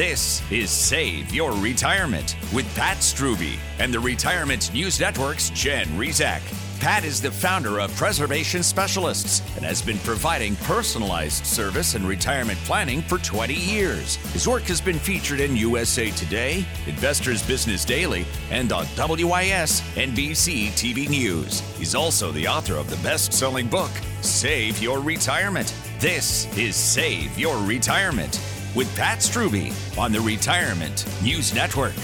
This is Save Your Retirement with Pat Strubbe and the Retirement News Network's Jen Rizak. Pat is the founder of Preservation Specialists and has been providing personalized service and retirement planning for 20 years. His work has been featured in USA Today, Investors Business Daily, and on WIS NBC TV News. He's also the author of the best selling book, Save Your Retirement. This is Save Your Retirement with Pat Strubbe on the Retirement News Network.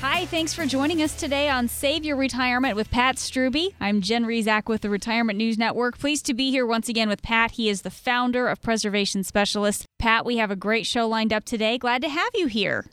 Hi, thanks for joining us today on Save Your Retirement with Pat Strubbe. I'm Jen Rizak with the Retirement News Network. Pleased to be here once again with Pat. He is the founder of Preservation Specialists. Pat, we have a great show lined up today. Glad to have you here.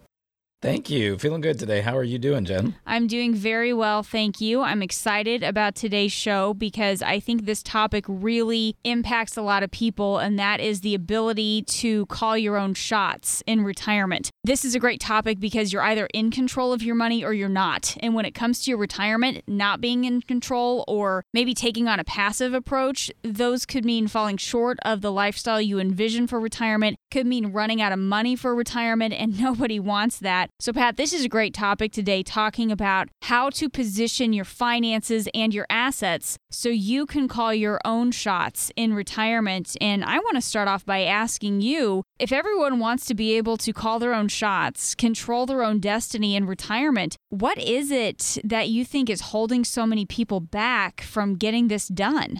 Thank you. Feeling good today. How are you doing, Jen? I'm doing very well, thank you. I'm excited about today's show because I think this topic really impacts a lot of people, and that is the ability to call your own shots in retirement. This is a great topic because you're either in control of your money or you're not. And when it comes to your retirement, not being in control or maybe taking on a passive approach, those could mean falling short of the lifestyle you envision for retirement, could mean running out of money for retirement, and nobody wants that. So, Pat, this is a great topic today talking about how to position your finances and your assets so you can call your own shots in retirement. And I want to start off by asking you if everyone wants to be able to call their own shots, control their own destiny in retirement, what is it that you think is holding so many people back from getting this done?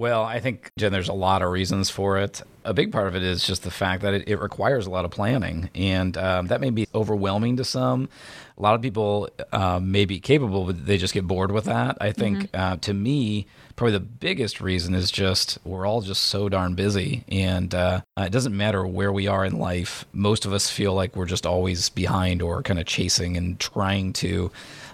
Well, I think, Jen, there's a lot of reasons for it. A big part of it is just the fact that it, it requires a lot of planning, and um, that may be overwhelming to some. A lot of people uh, may be capable, but they just get bored with that. I think, mm-hmm. uh, to me, probably the biggest reason is just we're all just so darn busy, and uh, it doesn't matter where we are in life. Most of us feel like we're just always behind or kind of chasing and trying to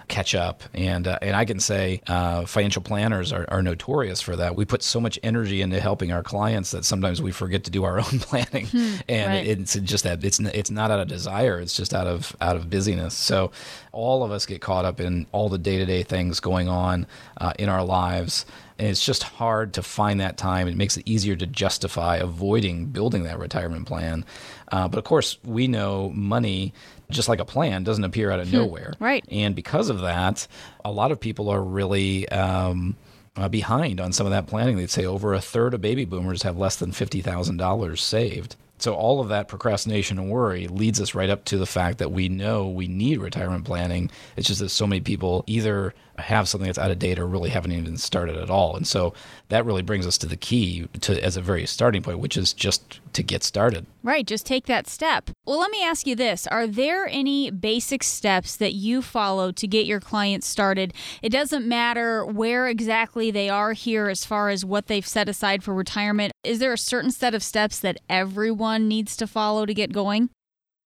catch up. And uh, and I can say uh, financial planners are, are notorious for that. We put so much energy into helping our clients that sometimes we forget to do our own planning, hmm, and right. it's just that it's it's not out of desire. It's just out of out of busyness. So all of us get caught up in all the day to day things going on uh, in our lives. And it's just hard to find that time. It makes it easier to justify avoiding building that retirement plan. Uh, but of course, we know money just like a plan, doesn't appear out of hmm. nowhere. Right. And because of that, a lot of people are really um, uh, behind on some of that planning. They'd say over a third of baby boomers have less than $50,000 saved. So all of that procrastination and worry leads us right up to the fact that we know we need retirement planning. It's just that so many people either have something that's out of date or really haven't even started at all. And so that really brings us to the key to as a very starting point, which is just to get started. Right, just take that step. Well, let me ask you this. Are there any basic steps that you follow to get your clients started? It doesn't matter where exactly they are here as far as what they've set aside for retirement. Is there a certain set of steps that everyone needs to follow to get going?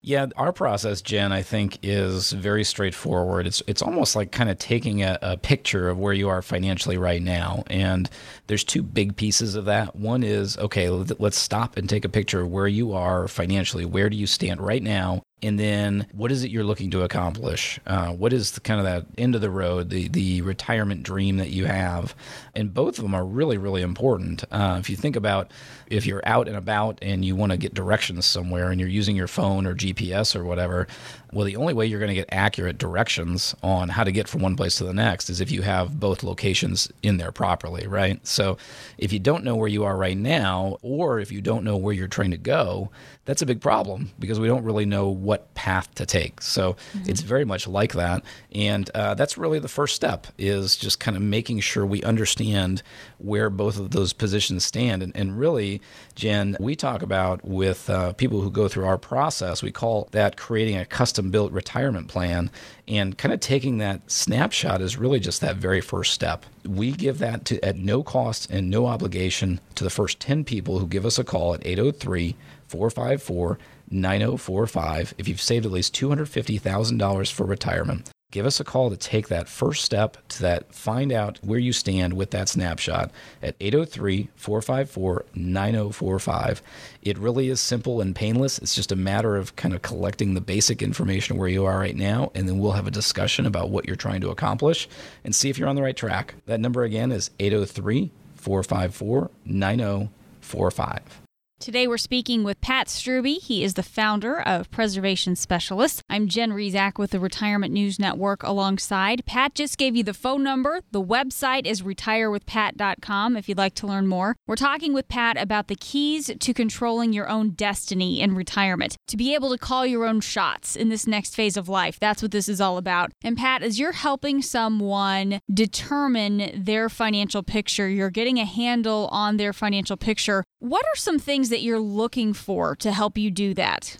Yeah, our process, Jen, I think is very straightforward. It's it's almost like kind of taking a, a, picture of where you are financially right now, and there's two big pieces of that. One is okay, let's stop and take a picture of where you are financially. Where do you stand right now? And then what is it you're looking to accomplish? Uh, what is the, kind of that end of the road, the the retirement dream that you have? And both of them are really really important. Uh, if you think about if you're out and about and you want to get directions somewhere and you're using your phone or GPS or whatever, well, the only way you're going to get accurate directions on how to get from one place to the next is if you have both locations in there properly, right? So if you don't know where you are right now, or if you don't know where you're trying to go, that's a big problem because we don't really know what path to take. So mm-hmm. it's very much like that, and uh, that's really the first step is just kind of making sure we understand where both of those positions stand. And, and really, Jen, we talk about with uh, people who go through our process, we call that creating a custom built retirement plan. And kind of taking that snapshot is really just that very first step. We give that to, at no cost and no obligation to the first 10 people who give us a call at 803 454 9045 if you've saved at least $250,000 for retirement give us a call to take that first step to that find out where you stand with that snapshot at 803-454-9045 it really is simple and painless. It's just a matter of kind of collecting the basic information where you are right now and then we'll have a discussion about what you're trying to accomplish and see if you're on the right track. That number again is 803 454 9045 Today we're speaking with Pat Strubbe. He is the founder of Preservation Specialists. I'm Jen Rizak with the Retirement News Network alongside. Pat just gave you the phone number. The website is retirewithpat.com if you'd like to learn more. We're talking with Pat about the keys to controlling your own destiny in retirement. To be able to call your own shots in this next phase of life. That's what this is all about. And Pat, as you're helping someone determine their financial picture, you're getting a handle on their financial picture. What are some things that you're looking for to help you do that?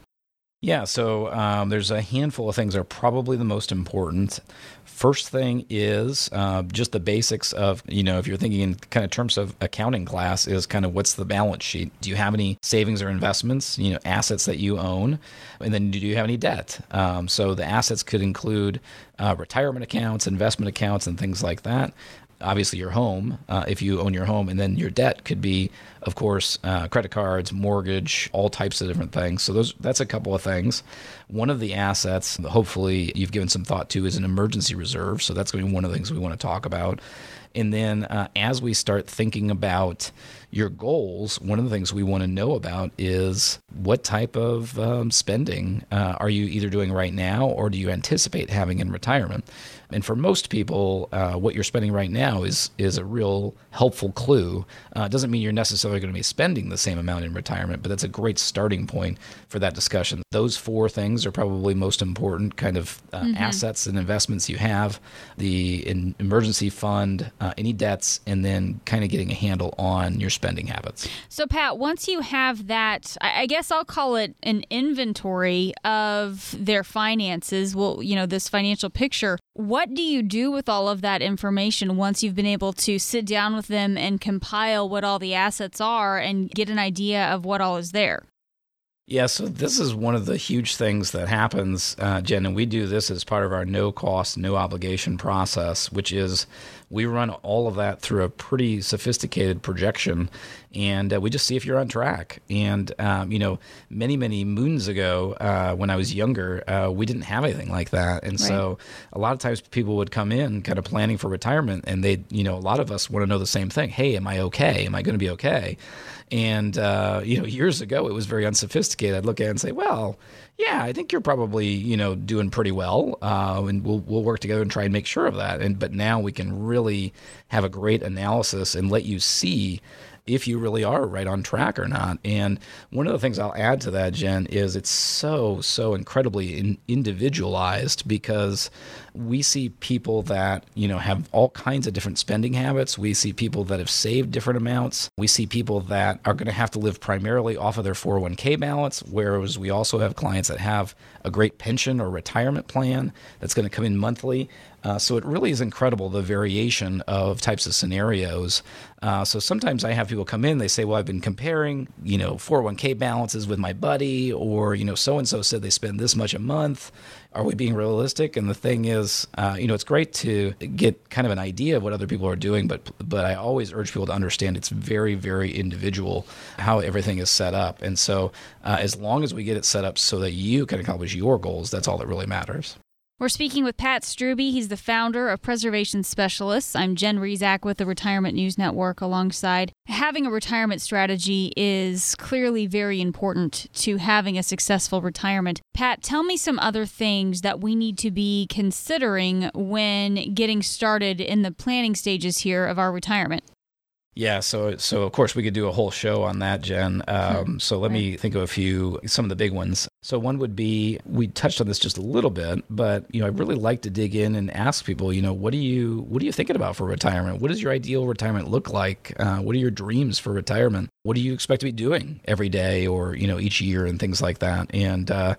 Yeah, so um, there's a handful of things that are probably the most important. First thing is uh, just the basics of, you know, if you're thinking in kind of terms of accounting class, is kind of what's the balance sheet? Do you have any savings or investments, you know, assets that you own? And then do you have any debt? Um, so the assets could include uh, retirement accounts, investment accounts, and things like that obviously your home uh, if you own your home and then your debt could be of course uh, credit cards mortgage all types of different things. So those that's a couple of things. One of the assets hopefully you've given some thought to is an emergency reserve. So that's going to be one of the things we want to talk about. And then uh, as we start thinking about your goals, one of the things we want to know about is what type of um, spending uh, are you either doing right now or do you anticipate having in retirement? And for most people, uh, what you're spending right now is is a real helpful clue. Uh, it doesn't mean you're necessarily going to be spending the same amount in retirement, but that's a great starting point for that discussion. Those four things are probably most important kind of uh, mm-hmm. assets and investments you have, the emergency fund, uh, any debts, and then kind of getting a handle on your spending habits. So, Pat, once you have that, I guess I'll call it an inventory of their finances. Well, you know, this financial picture. What do you do with all of that information once you've been able to sit down with them and compile what all the assets are and get an idea of what all is there? Yeah, so this is one of the huge things that happens, uh, Jen, and we do this as part of our no cost, no obligation process, which is we run all of that through a pretty sophisticated projection, and uh, we just see if you're on track. And um, you know, many many moons ago, uh, when I was younger, uh, we didn't have anything like that, and right. so a lot of times people would come in kind of planning for retirement, and they, you know, a lot of us want to know the same thing. Hey, am I okay? Am I going to be okay? And uh, you know, years ago, it was very unsophisticated. I'd look at it and say, well yeah, I think you're probably you know doing pretty well, uh, and we'll we'll work together and try and make sure of that. And but now we can really have a great analysis and let you see if you really are right on track or not. And one of the things I'll add to that, Jen, is it's so, so incredibly in individualized because we see people that, you know, have all kinds of different spending habits. We see people that have saved different amounts. We see people that are going to have to live primarily off of their 401k balance, whereas we also have clients that have a great pension or retirement plan that's going to come in monthly. Uh, so it really is incredible the variation of types of scenarios. Uh, so sometimes I have people come in, they say, "Well, I've been comparing, you know, 401k balances with my buddy, or you know, so and so said they spend this much a month. Are we being realistic?" And the thing is, uh, you know, it's great to get kind of an idea of what other people are doing, but but I always urge people to understand it's very very individual how everything is set up. And so uh, as long as we get it set up so that you can accomplish your goals, that's all that really matters. We're speaking with Pat Strubbe. He's the founder of Preservation Specialists. I'm Jen Rizak with the Retirement News Network alongside. Having a retirement strategy is clearly very important to having a successful retirement. Pat, tell me some other things that we need to be considering when getting started in the planning stages here of our retirement. Yeah, so so of course we could do a whole show on that, Jen. Um, so let me think of a few, some of the big ones. So one would be we touched on this just a little bit, but you know I really like to dig in and ask people, you know, what do you what are you thinking about for retirement? What does your ideal retirement look like? Uh, what are your dreams for retirement? What do you expect to be doing every day or you know each year and things like that? And uh,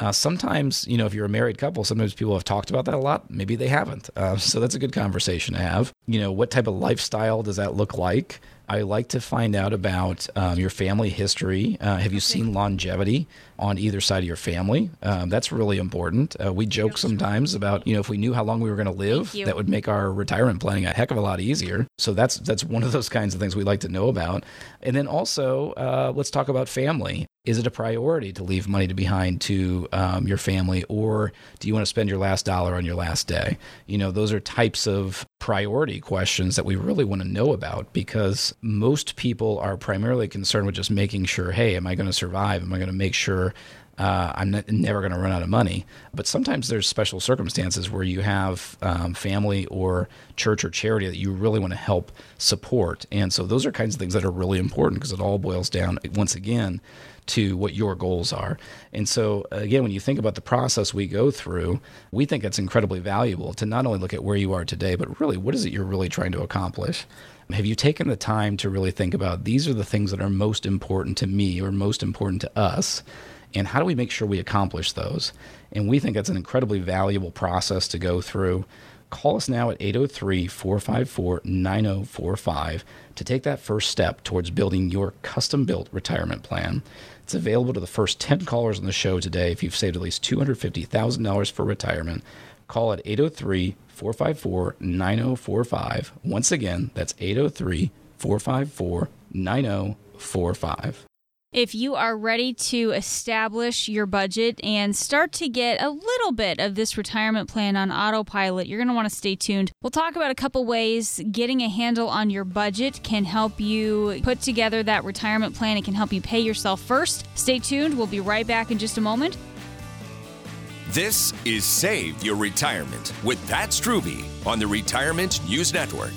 uh, sometimes, you know, if you're a married couple, sometimes people have talked about that a lot. Maybe they haven't. Uh, so that's a good conversation to have. You know, what type of lifestyle does that look like? I like to find out about um, your family history. Uh, have you seen longevity on either side of your family? Um, that's really important. Uh, we joke sometimes about you know if we knew how long we were going to live, that would make our retirement planning a heck of a lot easier. So that's that's one of those kinds of things we like to know about. And then also uh, let's talk about family. Is it a priority to leave money to behind to um, your family, or do you want to spend your last dollar on your last day? You know, those are types of priority questions that we really want to know about because most people are primarily concerned with just making sure, hey, am I going to survive? Am I going to make sure uh, I'm ne- never going to run out of money. But sometimes there's special circumstances where you have um, family or church or charity that you really want to help support. And so those are kinds of things that are really important because it all boils down, once again, to what your goals are. And so, again, when you think about the process we go through, we think it's incredibly valuable to not only look at where you are today, but really what is it you're really trying to accomplish? Have you taken the time to really think about these are the things that are most important to me or most important to us? and how do we make sure we accomplish those? And we think that's an incredibly valuable process to go through. Call us now at 803 454 9045 to take that first step towards building your custom built retirement plan. It's available to the first 10 callers on the show today if you've saved at least $250,000 for retirement. Call at 803 454 9045. Once again, that's 803 454 9045. If you are ready to establish your budget and start to get a little bit of this retirement plan on autopilot, you're going to want to stay tuned. We'll talk about a couple ways getting a handle on your budget can help you put together that retirement plan. It can help you pay yourself first. Stay tuned. We'll be right back in just a moment. This is Save Your Retirement with Pat Strubbe on the Retirement News Network.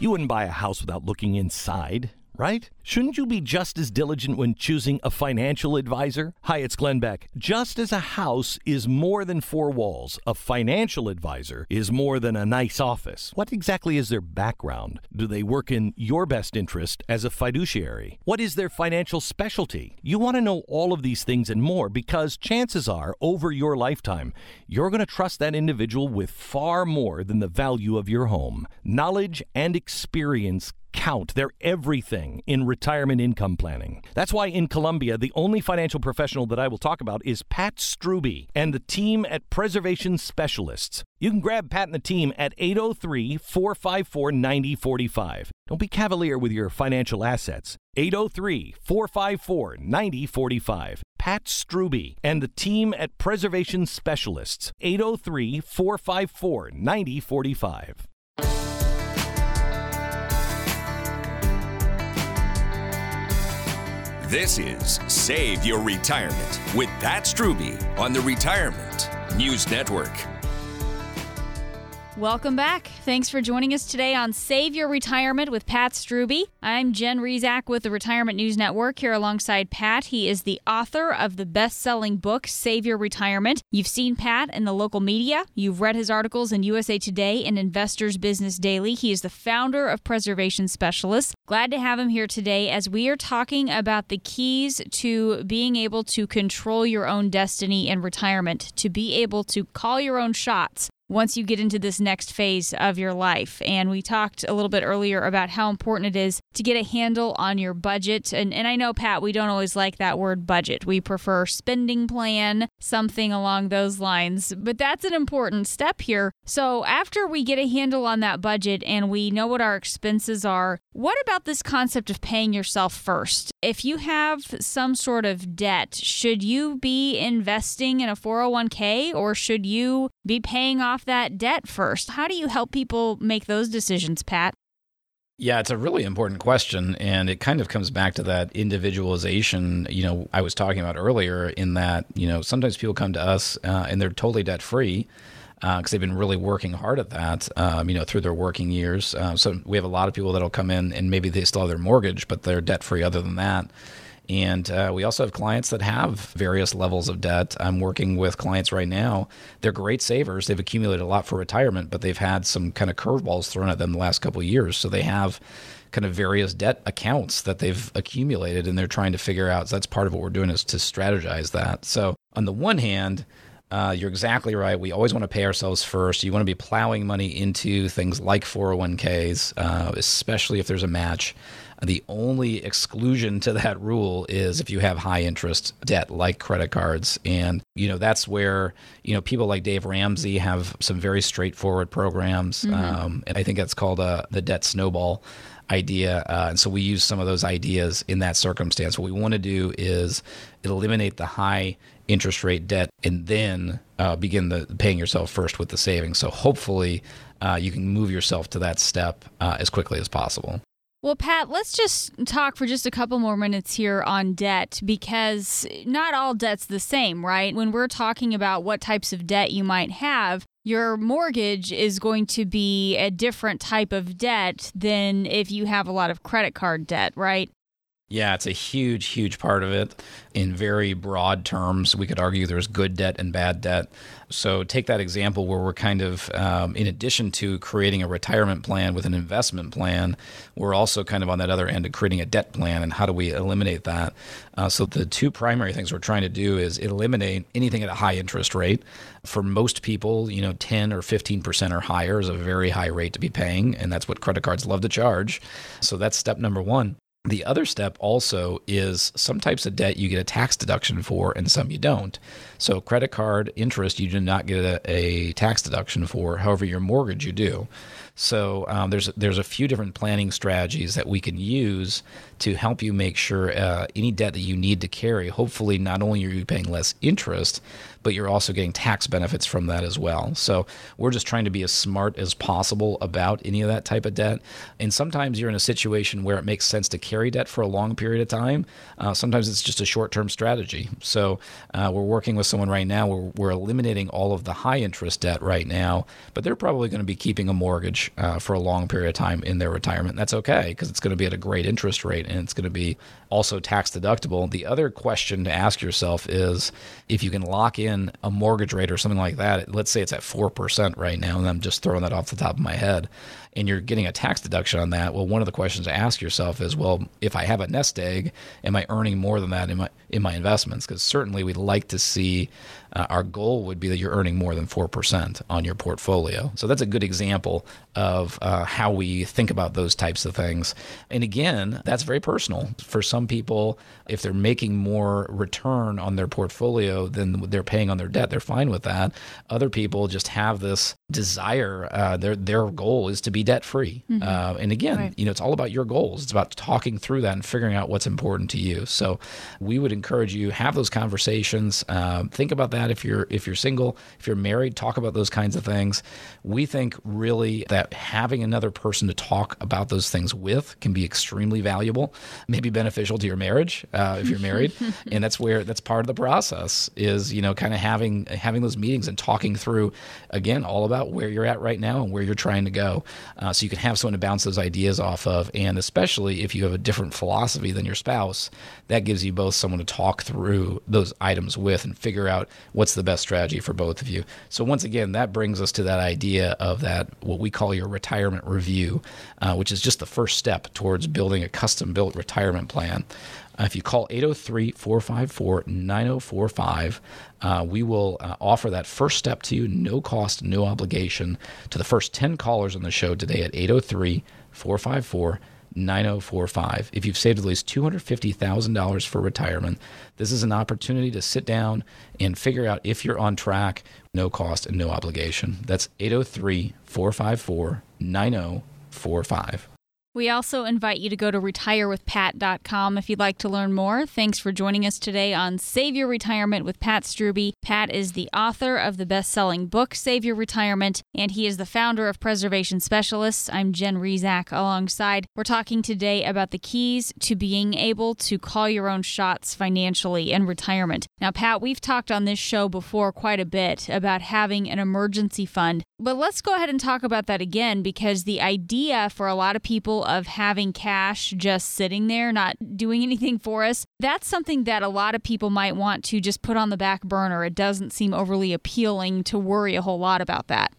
You wouldn't buy a house without looking inside right? Shouldn't you be just as diligent when choosing a financial advisor? Hi, it's Glenn Beck. Just as a house is more than four walls, a financial advisor is more than a nice office. What exactly is their background? Do they work in your best interest as a fiduciary? What is their financial specialty? You want to know all of these things and more because chances are, over your lifetime, you're going to trust that individual with far more than the value of your home. Knowledge and experience count. They're everything in retirement income planning. That's why in Columbia, the only financial professional that I will talk about is Pat Strubbe and the team at Preservation Specialists. You can grab Pat and the team at 803 454 9045. Don't be cavalier with your financial assets. 803 454 9045. Pat Strubbe and the team at Preservation Specialists. 803 454 9045. This is Save Your Retirement with Pat Strubbe on the Retirement News Network. Welcome back. Thanks for joining us today on Save Your Retirement with Pat Strubbe. I'm Jen Rizak with the Retirement News Network here alongside Pat. He is the author of the best selling book, Save Your Retirement. You've seen Pat in the local media, you've read his articles in USA Today and Investors Business Daily. He is the founder of Preservation Specialists. Glad to have him here today as we are talking about the keys to being able to control your own destiny in retirement, to be able to call your own shots once you get into this next phase of your life. And we talked a little bit earlier about how important it is to get a handle on your budget. And, and I know, Pat, we don't always like that word budget. We prefer spending plan, something along those lines. But that's an important step here. So after we get a handle on that budget and we know what our expenses are, what about this concept of paying yourself first? If you have some sort of debt, should you be investing in a 401k or should you be paying off that debt first? How do you help people make those decisions, Pat? Yeah, it's a really important question. And it kind of comes back to that individualization, you know, I was talking about earlier, in that, you know, sometimes people come to us uh, and they're totally debt free because uh, they've been really working hard at that, um, you know, through their working years. Uh, so we have a lot of people that'll come in and maybe they still have their mortgage, but they're debt free other than that. And uh, we also have clients that have various levels of debt. I'm working with clients right now. They're great savers. They've accumulated a lot for retirement, but they've had some kind of curveballs thrown at them the last couple of years. So they have kind of various debt accounts that they've accumulated and they're trying to figure out. So that's part of what we're doing is to strategize that. So on the one hand, uh, you're exactly right. We always want to pay ourselves first. You want to be plowing money into things like 401ks, uh, especially if there's a match. The only exclusion to that rule is if you have high interest debt like credit cards. And, you know, that's where, you know, people like Dave Ramsey have some very straightforward programs. Mm-hmm. Um, and I think that's called uh, the debt snowball idea. Uh, and so we use some of those ideas in that circumstance. What we want to do is eliminate the high interest rate debt and then uh, begin the paying yourself first with the savings. So hopefully uh, you can move yourself to that step uh, as quickly as possible. Well, Pat, let's just talk for just a couple more minutes here on debt because not all debt's the same, right? When we're talking about what types of debt you might have, your mortgage is going to be a different type of debt than if you have a lot of credit card debt, right? Yeah, it's a huge, huge part of it. In very broad terms, we could argue there's good debt and bad debt. So, take that example where we're kind of, um, in addition to creating a retirement plan with an investment plan, we're also kind of on that other end of creating a debt plan and how do we eliminate that. Uh, so, the two primary things we're trying to do is eliminate anything at a high interest rate. For most people, you know, 10 or 15% or higher is a very high rate to be paying, and that's what credit cards love to charge. So, that's step number one. The other step also is some types of debt you get a tax deduction for and some you don't. So, credit card interest, you do not get a, a tax deduction for. However, your mortgage, you do. So um, there's there's a few different planning strategies that we can use to help you make sure uh, any debt that you need to carry. Hopefully, not only are you paying less interest, but you're also getting tax benefits from that as well. So we're just trying to be as smart as possible about any of that type of debt. And sometimes you're in a situation where it makes sense to carry debt for a long period of time. Uh, sometimes it's just a short-term strategy. So uh, we're working with someone right now. We're, we're eliminating all of the high interest debt right now, but they're probably going to be keeping a mortgage uh, for a long period of time in their retirement. That's okay because it's going to be at a great interest rate and it's going to be also tax deductible. The other question to ask yourself is if you can lock in a mortgage rate or something like that, let's say it's at 4% right now, and I'm just throwing that off the top of my head, and you're getting a tax deduction on that. Well, one of the questions to ask yourself is, well, if I have a nest egg, am I earning more than that in my in my investments? Because certainly we'd like to see uh, our goal would be that you're earning more than 4% on your portfolio. So that's a good example of uh, how we think about those types of things. And again, that's very personal. For some people, if they're making more return on their portfolio than they're paying on their debt, they're fine with that. Other people just have this desire. Uh, their their goal is to be debt free. Mm-hmm. Uh, and again, right. you know, it's all about your goals. It's about talking through that and figuring out what's important to you. So we would encourage you have those conversations. Um, think about that if you're if you're single, if you're married, talk about those kinds of things. We think really that having another person to talk about those things with can be extremely valuable, maybe beneficial to your marriage uh, if you're married, and that's where that's part of the process is you know kind of having having those meetings and talking through again all about where you're at right now and where you're trying to go, uh, so you can have someone to bounce those ideas off of, and especially if you have a different philosophy than your spouse, that gives you both someone to talk through those items with and figure out what's the best strategy for both of you. So once again, that brings us to that idea of that what we call your retirement review, uh, which is just the first step towards building a custom built retirement plan. Uh, if you call 803 454 9045, uh, we will uh, offer that first step to you, no cost, no obligation, to the first 10 callers on the show today at 803 454 9045. If you've saved at least $250,000 for retirement, this is an opportunity to sit down and figure out if you're on track, no cost and no obligation. That's 803 454 9045. We also invite you to go to retirewithpat.com if you'd like to learn more. Thanks for joining us today on Save Your Retirement with Pat Strubbe. Pat is the author of the best selling book, Save Your Retirement, and he is the founder of Preservation Specialists. I'm Jen Rizak alongside. We're talking today about the keys to being able to call your own shots financially in retirement. Now, Pat, we've talked on this show before quite a bit about having an emergency fund, but let's go ahead and talk about that again because the idea for a lot of people of having cash just sitting there, not doing anything for us, that's something that a lot of people might want to just put on the back burner. It doesn't seem overly appealing to worry a whole lot about that.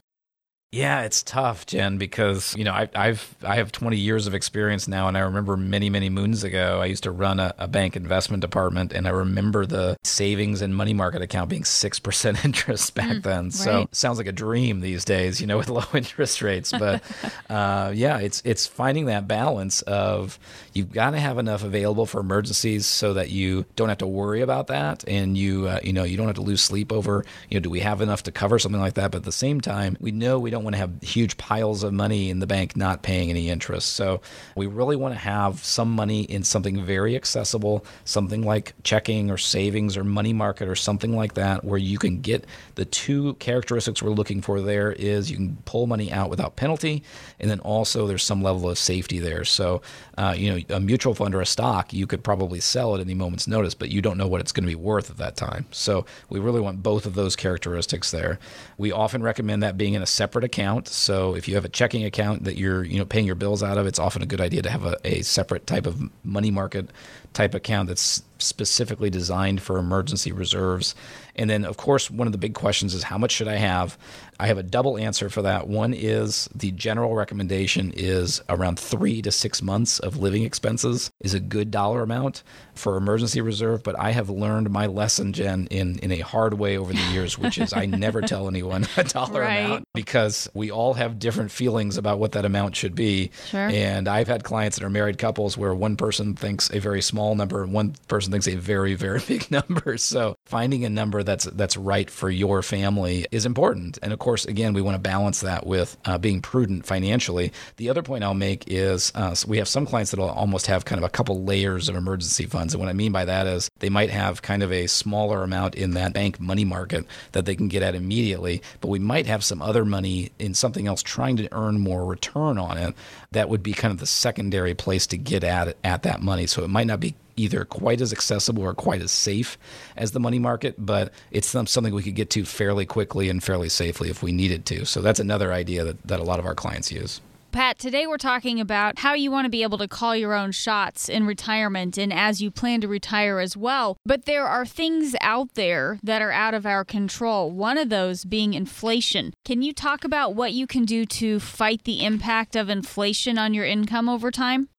Yeah, it's tough, Jen, because you know I, I've I have 20 years of experience now, and I remember many many moons ago I used to run a, a bank investment department, and I remember the savings and money market account being six percent interest back mm, then. Right. So sounds like a dream these days, you know, with low interest rates. But uh, yeah, it's it's finding that balance of you've got to have enough available for emergencies so that you don't have to worry about that, and you uh, you know you don't have to lose sleep over you know do we have enough to cover something like that. But at the same time, we know we don't don't want to have huge piles of money in the bank not paying any interest. So we really want to have some money in something very accessible, something like checking or savings or money market or something like that, where you can get the two characteristics we're looking for there is you can pull money out without penalty, and then also there's some level of safety there. So, uh, you know, a mutual fund or a stock, you could probably sell at any moment's notice, but you don't know what it's going to be worth at that time. So we really want both of those characteristics there. We often recommend that being in a separate account. So if you have a checking account that you're, you know, paying your bills out of, it's often a good idea to have a, a separate type of money market type account that's specifically designed for emergency reserves. And then, of course, one of the big questions is how much should I have? I have a double answer for that. One is the general recommendation is around three to six months of living expenses is a good dollar amount for emergency reserve. But I have learned my lesson, Jen, in, in a hard way over the years, which is I never tell anyone a dollar right. amount because we all have different feelings about what that amount should be. Sure. And I've had clients that are married couples where one person thinks a very small number and one person thinks a very, very big number. So finding a number that's that's right for your family is important. And of course, again, we want to balance that with uh, being prudent financially. The other point I'll make is uh, so we have some clients that will almost have kind of a couple layers of emergency funds. And what I mean by that is they might have kind of a smaller amount in that bank money market that they can get at immediately, but we might have some other money in something else trying to earn more return on it. That would be kind of the secondary place to get at at that money. So it might not be either quite as accessible or quite as safe as the money market, but it's something we could get to fairly quickly and fairly safely if we needed to. So that's another idea that, that a lot of our clients use. Pat, today we're talking about how you want to be able to call your own shots in retirement and as you plan to retire as well. But there are things out there that are out of our control, one of those being inflation. Can you talk about what you can do to fight the impact of inflation on your income over time?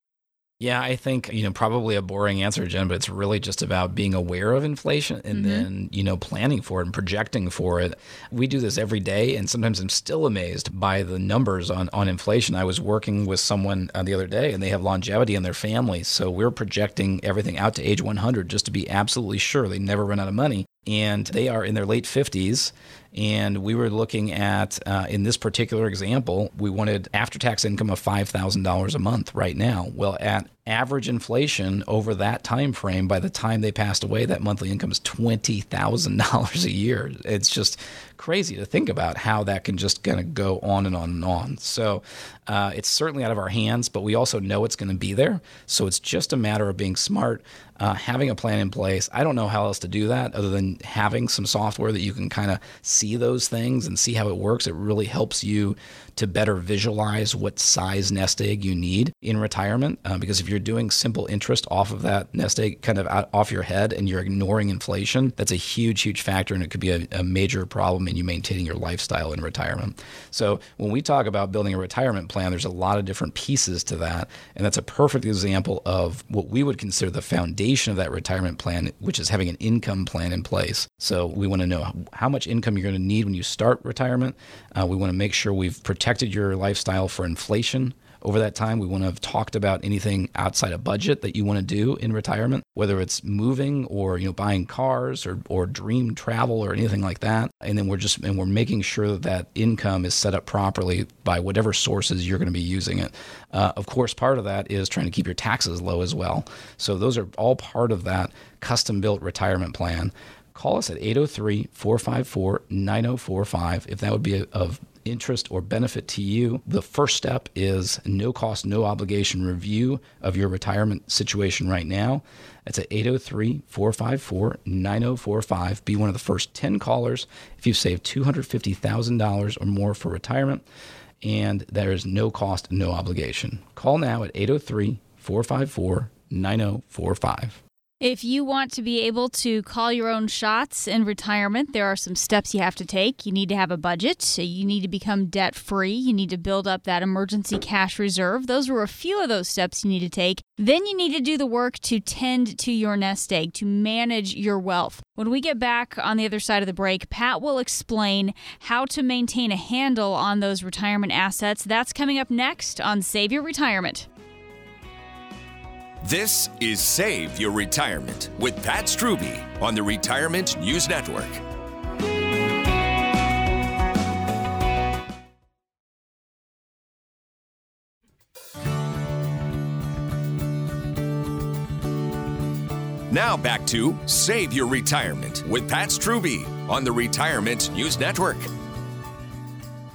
Yeah, I think, you know, probably a boring answer, Jen, but it's really just about being aware of inflation and mm-hmm. then, you know, planning for it and projecting for it. We do this every day, and sometimes I'm still amazed by the numbers on, on inflation. I was working with someone uh, the other day, and they have longevity in their family. So we're projecting everything out to age 100 just to be absolutely sure they never run out of money. And they are in their late 50s and we were looking at, uh, in this particular example, we wanted after tax income of $5,000 a month right now. Well, at average inflation over that time frame, by the time they passed away, that monthly income is $20,000 a year. It's just crazy to think about how that can just kind of go on and on and on. So uh, it's certainly out of our hands, but we also know it's going to be there. So it's just a matter of being smart, uh, having a plan in place. I don't know how else to do that other than having some software that you can kind of see those things and see how it works. It really helps you to better visualize what size nest egg you need in retirement. Uh, because if you're doing simple interest off of that nest egg kind of out, off your head and you're ignoring inflation, that's a huge, huge factor and it could be a, a major problem in you maintaining your lifestyle in retirement. So when we talk about building a retirement plan, there's a lot of different pieces to that. And that's a perfect example of what we would consider the foundation of that retirement plan, which is having an income plan in place. So we want to know how much income you're going to need when you start retirement. Uh, we want to make sure we've protected your lifestyle for inflation over that time. We want to have talked about anything outside a budget that you want to do in retirement, whether it's moving or you know buying cars or or dream travel or anything like that. And then we're just and we're making sure that that income is set up properly by whatever sources you're going to be using it. Uh, of course, part of that is trying to keep your taxes low as well. So those are all part of that custom built retirement plan call us at 803 454 9045 if that would be of interest or benefit to you, the first step is no cost, no obligation review of your retirement situation right now. That's at 803 454 9045. Be one of the first 10 callers if you've saved $250,000 or more for retirement. And there is no cost, no obligation. Call now at 803 454 9045. If you want to be able to call your own shots in retirement, there are some steps you have to take. You need to have a budget. You need to become debt free. You need to build up that emergency cash reserve. Those are a few of those steps you need to take. Then you need to do the work to tend to your nest egg, to manage your wealth. When we get back on the other side of the break, Pat will explain how to maintain a handle on those retirement assets. That's coming up next on Save Your Retirement. This is Save Your Retirement with Pat Strubbe on the Retirement News Network. Now back to Save Your Retirement with Pat Strubbe on the Retirement News Network.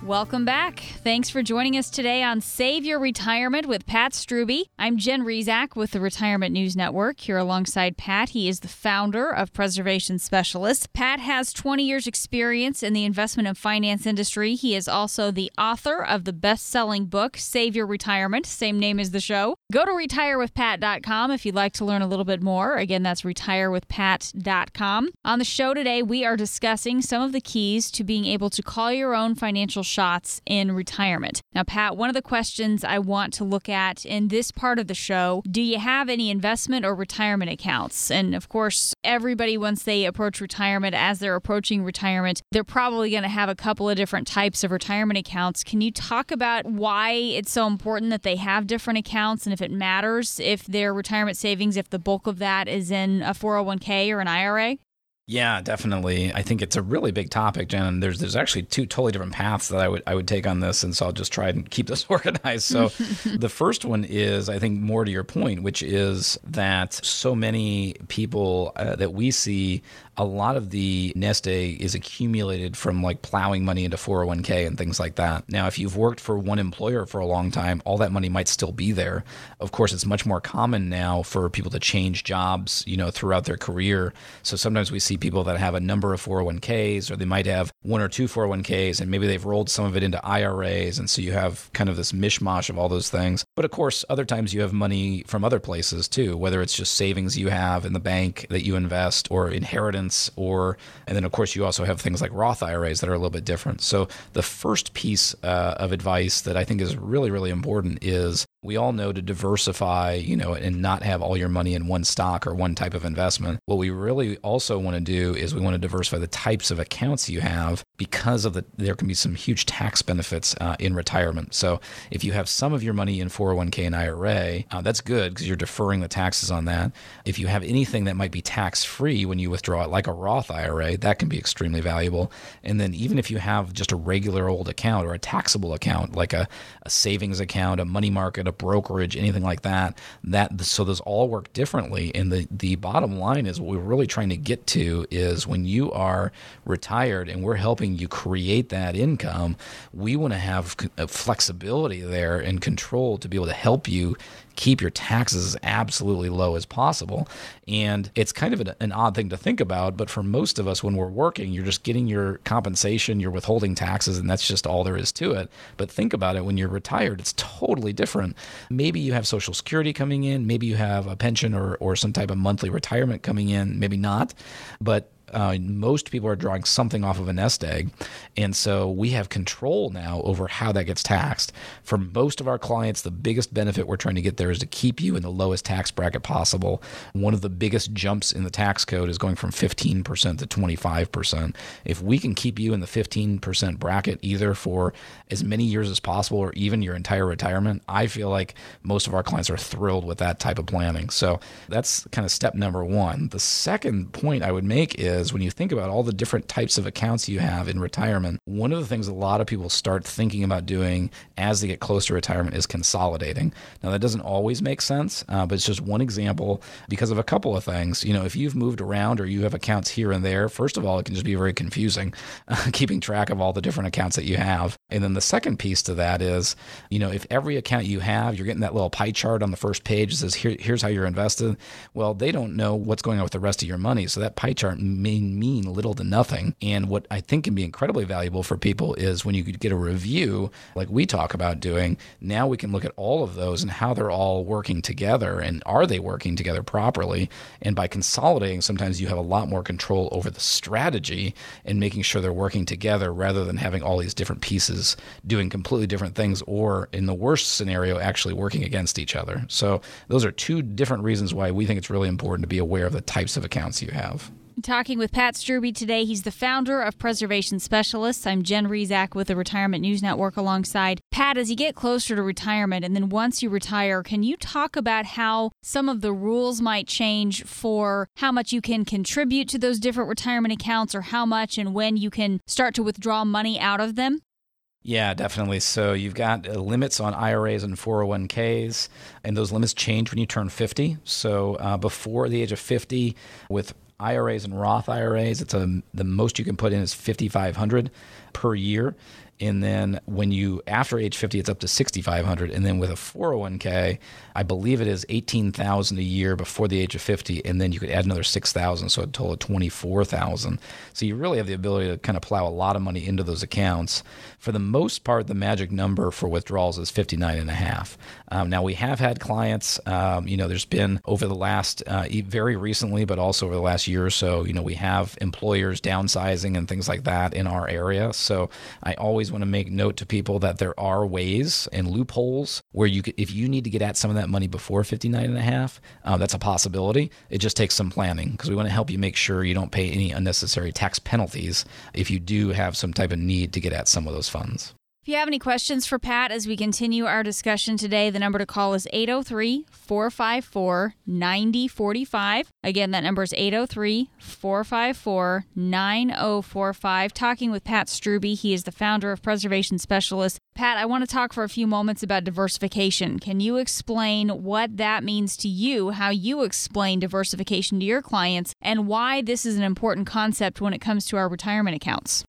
Welcome back. Thanks for joining us today on Save Your Retirement with Pat Strubbe. I'm Jen Rizak with the Retirement News Network. Here alongside Pat, he is the founder of Preservation Specialists. Pat has 20 years' experience in the investment and finance industry. He is also the author of the best-selling book Save Your Retirement, same name as the show. Go to retirewithpat.com if you'd like to learn a little bit more. Again, that's retirewithpat.com. On the show today, we are discussing some of the keys to being able to call your own financial shots in retirement. Now, Pat, one of the questions I want to look at in this part of the show do you have any investment or retirement accounts? And of course, everybody, once they approach retirement, as they're approaching retirement, they're probably going to have a couple of different types of retirement accounts. Can you talk about why it's so important that they have different accounts and if it matters if their retirement savings, if the bulk of that is in a 401k or an IRA? Yeah, definitely. I think it's a really big topic, Jen. there's there's actually two totally different paths that I would I would take on this, and so I'll just try and keep this organized. So, the first one is I think more to your point, which is that so many people uh, that we see a lot of the nest egg is accumulated from like plowing money into 401k and things like that. Now, if you've worked for one employer for a long time, all that money might still be there. Of course, it's much more common now for people to change jobs, you know, throughout their career. So sometimes we see people that have a number of 401ks or they might have one or two 401ks and maybe they've rolled some of it into IRAs and so you have kind of this mishmash of all those things. But of course, other times you have money from other places too, whether it's just savings you have in the bank that you invest or inheritance or and then of course you also have things like Roth IRAs that are a little bit different. So the first piece uh, of advice that I think is really really important is we all know to diversify, you know, and not have all your money in one stock or one type of investment. What we really also want to do is we want to diversify the types of accounts you have because of the there can be some huge tax benefits uh, in retirement. So if you have some of your money in 401k and IRA, uh, that's good because you're deferring the taxes on that. If you have anything that might be tax free when you withdraw it, like a Roth IRA, that can be extremely valuable. And then even if you have just a regular old account or a taxable account, like a, a savings account, a money market, a brokerage, anything like that. That so those all work differently. And the the bottom line is what we're really trying to get to is when you are retired and we're helping you create that income, we want to have flexibility there and control to be able to help you keep your taxes as absolutely low as possible. And it's kind of an, an, odd thing to think about, but for most of us, when we're working, you're just getting your compensation, you're withholding taxes, and that's just all there is to it. But think about it when you're retired, it's totally different. Maybe you have Social Security coming in, maybe you have a pension or, or some type of monthly retirement coming in, maybe not. But uh, most people are drawing something off of a nest egg. And so we have control now over how that gets taxed. For most of our clients, the biggest benefit we're trying to get there is to keep you in the lowest tax bracket possible. One of the biggest jumps in the tax code is going from 15% to 25%. If we can keep you in the 15% bracket either for as many years as possible or even your entire retirement, I feel like most of our clients are thrilled with that type of planning. So that's kind of step number one. The second point I would make is is when you think about all the different types of accounts you have in retirement, one of the things a lot of people start thinking about doing as they get close to retirement is consolidating. Now, that doesn't always make sense, uh, but it's just one example because of a couple of things. You know, if you've moved around or you have accounts here and there, first of all, it can just be very confusing uh, keeping track of all the different accounts that you have. And then the second piece to that is, you know, if every account you have, you're getting that little pie chart on the first page that says, Here, here's how you're invested. Well, they don't know what's going on with the rest of your money. So that pie chart may mean little to nothing. And what I think can be incredibly valuable for people is when you get a review, like we talk about doing, now we can look at all of those and how they're all working together and are they working together properly. And by consolidating, sometimes you have a lot more control over the strategy and making sure they're working together rather than having all these different pieces doing completely different things or, in the worst scenario, actually working against each other. So, those are two different reasons why we think it's really important to be aware of the types of accounts you have. Talking with Pat Strubbe today. He's the founder of Preservation Specialists. I'm Jen Rizak with the Retirement News Network alongside Pat. As you get closer to retirement, and then once you retire, can you talk about how some of the rules might change for how much you can contribute to those different retirement accounts or how much and when you can start to withdraw money out of them? Yeah, definitely. So you've got uh, limits on IRAs and 401ks, and those limits change when you turn 50. So uh, before the age of 50, with IRAs and Roth IRAs, it's a, the most you can put in is 5,500 per year. And then when you after age 50, it's up to 6,500. And then with a 401k, I believe it is 18,000 a year before the age of 50, and then you could add another 6,000, so a total of 24,000. So you really have the ability to kind of plow a lot of money into those accounts. For the most part, the magic number for withdrawals is 59 and a half. Um, now we have had clients, um, you know, there's been over the last uh, very recently, but also over the last year or so, you know, we have employers downsizing and things like that in our area. So I always want to make note to people that there are ways and loopholes where you could, if you need to get at some of that money before 59 and a half, uh, that's a possibility. It just takes some planning because we want to help you make sure you don't pay any unnecessary tax penalties if you do have some type of need to get at some of those funds. If you have any questions for Pat as we continue our discussion today, the number to call is 803 454 9045. Again, that number is 803 454 9045. Talking with Pat Strubbe. He is the founder of Preservation Specialists. Pat, I want to talk for a few moments about diversification. Can you explain what that means to you, how you explain diversification to your clients, and why this is an important concept when it comes to our retirement accounts?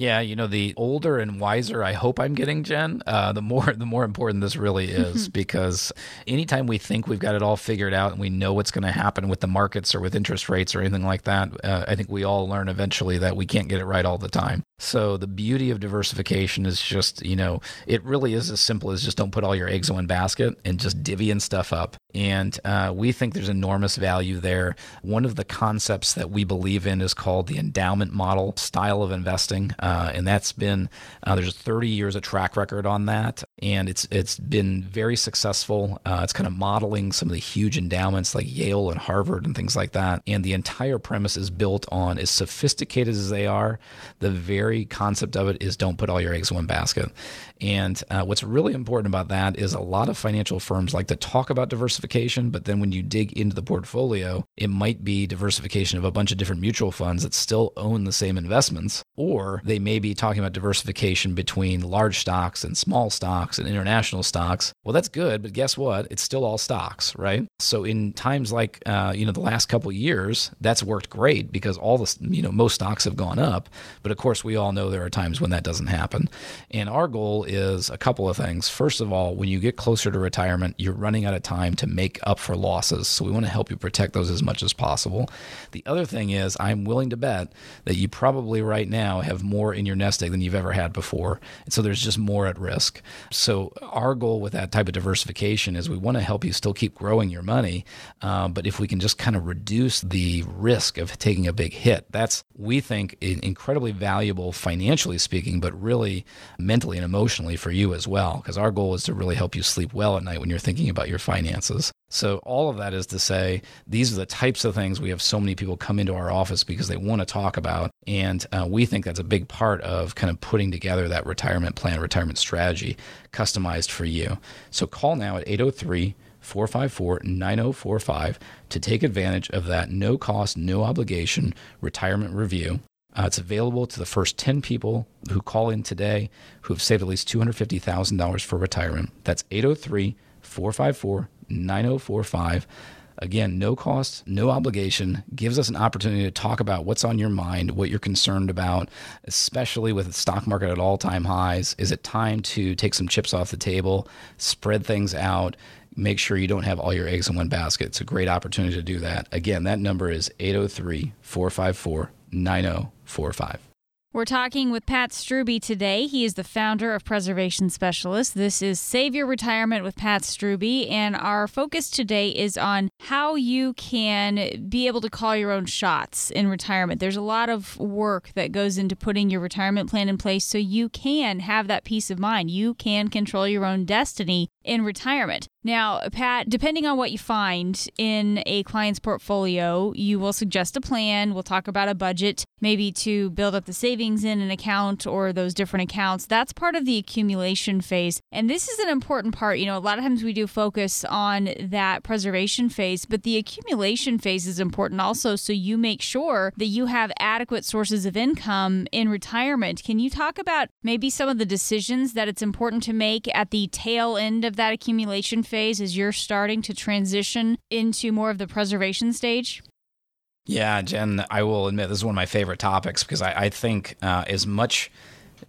Yeah, you know, the older and wiser I hope I'm getting, Jen, uh, the more the more important this really is because anytime we think we've got it all figured out and we know what's going to happen with the markets or with interest rates or anything like that, uh, I think we all learn eventually that we can't get it right all the time. So the beauty of diversification is just, you know, it really is as simple as just don't put all your eggs in one basket and just divvying stuff up. And uh, we think there's enormous value there. One of the concepts that we believe in is called the endowment model style of investing, uh, and that's been uh, there's 30 years of track record on that, and it's it's been very successful. Uh, it's kind of modeling some of the huge endowments like Yale and Harvard and things like that. And the entire premise is built on as sophisticated as they are, the very concept of it is don't put all your eggs in one basket. And uh, what's really important about that is a lot of financial firms like to talk about diversification, but then when you dig into the portfolio, it might be diversification of a bunch of different mutual funds that still own the same investments, or they may be talking about diversification between large stocks and small stocks and international stocks. Well, that's good, but guess what? It's still all stocks, right? So in times like uh, you know the last couple years, that's worked great because all the you know most stocks have gone up, but of course we all know there are times when that doesn't happen, and our goal is a couple of things. First of all, when you get closer to retirement, you're running out of time to make up for losses. So we want to help you protect those as much as possible. The other thing is, I'm willing to bet that you probably right now have more in your nest egg than you've ever had before. And so there's just more at risk. So our goal with that type of diversification is we want to help you still keep growing your money. Uh, but if we can just kind of reduce the risk of taking a big hit, that's, we think, incredibly valuable financially speaking, but really mentally and emotionally emotionally for you as well, because our goal is to really help you sleep well at night when you're thinking about your finances. So, all of that is to say, these are the types of things we have so many people come into our office because they want to talk about. And uh, we think that's a big part of kind of putting together that retirement plan, retirement strategy customized for you. So, call now at 803 454 9045 to take advantage of that no cost, no obligation retirement review. Uh, it's available to the first 10 people who call in today who have saved at least $250,000 for retirement. That's 803 454 9045. Again, no cost, no obligation, gives us an opportunity to talk about what's on your mind, what you're concerned about, especially with the stock market at all time highs. Is it time to take some chips off the table, spread things out? Make sure you don't have all your eggs in one basket. It's a great opportunity to do that. Again, that number is 803 454 9045. We're talking with Pat Strubbe today. He is the founder of Preservation Specialists. This is Save Your Retirement with Pat Strubbe, and our focus today is on how you can be able to call your own shots in retirement. There's a lot of work that goes into putting your retirement plan in place so you can have that peace of mind. You can control your own destiny in retirement. Now, Pat, depending on what you find in a client's portfolio, you will suggest a plan. We'll talk about a budget, maybe to build up the savings in an account or those different accounts. That's part of the accumulation phase. And this is an important part. You know, a lot of times we do focus on that preservation phase, but the accumulation phase is important also. So you make sure that you have adequate sources of income in retirement. Can you talk about maybe some of the decisions that it's important to make at the tail end of that accumulation phase as you're starting to transition into more of the preservation stage? Yeah, Jen, I will admit this is one of my favorite topics because I, I think uh, as much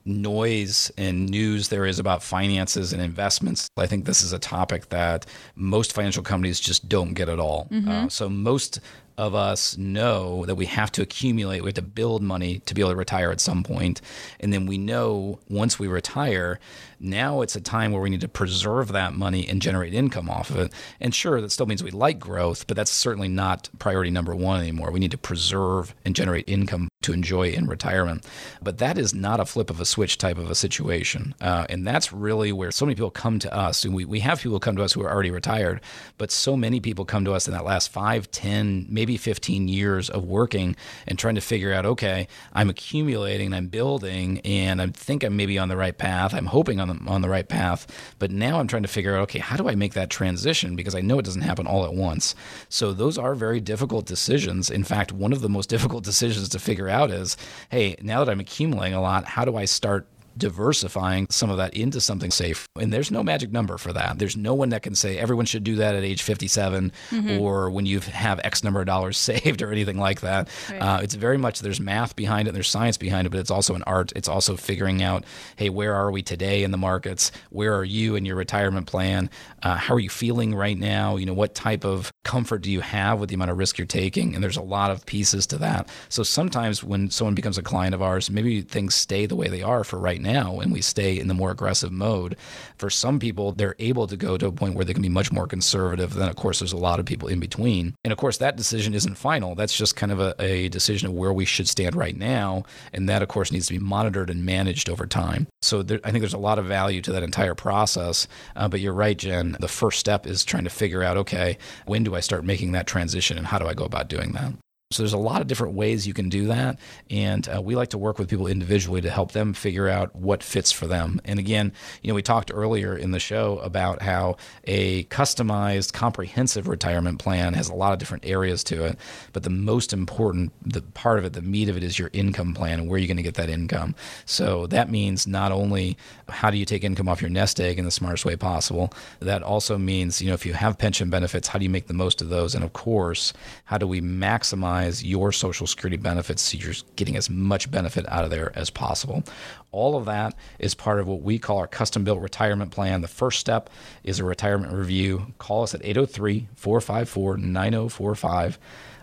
noise and news there is about finances and investments, I think this is a topic that most financial companies just don't get at all. Mm-hmm. Uh, so most of us know that we have to accumulate, we have to build money to be able to retire at some point. And then we know once we retire, now it's a time where we need to preserve that money and generate income off of it. And sure, that still means we like growth, but that's certainly not priority number one anymore. We need to preserve and generate income to enjoy in retirement. But that is not a flip of a switch type of a situation. Uh, and that's really where so many people come to us. And we, we have people come to us who are already retired, but so many people come to us in that last five, ten, maybe 15 years of working and trying to figure out, okay, I'm accumulating, I'm building, and I think I'm maybe on the right path. I'm hoping on the, on the right path. But now I'm trying to figure out, okay, how do I make that transition? Because I know it doesn't happen all at once. So those are very difficult decisions. In fact, one of the most difficult decisions to figure out is hey, now that I'm accumulating a lot, how do I start diversifying some of that into something safe. And there's no magic number for that. There's no one that can say everyone should do that at age 57 mm-hmm. or when you have X number of dollars saved or anything like that. Right. Uh, it's very much there's math behind it, and there's science behind it, but it's also an art. It's also figuring out, hey, where are we today in the markets? Where are you in your retirement plan? Uh, how are you feeling right now? You know, what type of comfort do you have with the amount of risk you're taking? And there's a lot of pieces to that. So sometimes when someone becomes a client of ours, maybe things stay the way they are for right right now and we stay in the more aggressive mode. For some people, they're able to go to a point where they can be much more conservative. Then, of course, there's a lot of people in between. And of course, that decision isn't final. That's just kind of a, a decision of where we should stand right now. And that, of course, needs to be monitored and managed over time. So there, I think there's a lot of value to that entire process. Uh, but you're right, Jen. The first step is trying to figure out okay, when do I start making that transition and how do I go about doing that? So there's a lot of different ways you can do that, and uh, we like to work with people individually to help them figure out what fits for them. And again, you know, we talked earlier in the show about how a customized, comprehensive retirement plan has a lot of different areas to it, but the most important, the part of it, the meat of it, is your income plan and where you're going to get that income. So that means not only how do you take income off your nest egg in the smartest way possible, that also means you know if you have pension benefits, how do you make the most of those, and of course, how do we maximize maximize your Social Security benefits so you're getting as much benefit out of there as possible. All of that is part of what we call our custom built retirement plan. The first step is a retirement review. Call us at 803 454 9045.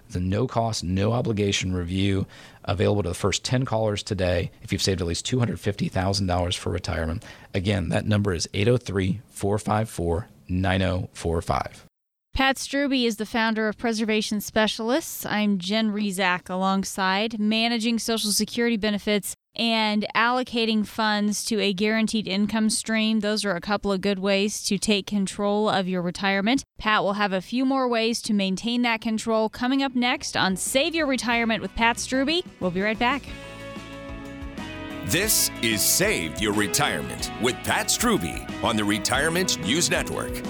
It's a no cost, no obligation review available to the first 10 callers today if you've saved at least $250,000 for retirement. Again, that number is 803 454 9045. Pat Strubbe is the founder of Preservation Specialists. I'm Jen Rizak alongside managing Social Security benefits and allocating funds to a guaranteed income stream. Those are a couple of good ways to take control of your retirement. Pat will have a few more ways to maintain that control coming up next on Save Your Retirement with Pat Strubbe. We'll be right back. This is Save Your Retirement with Pat Strubbe on the Retirement News Network.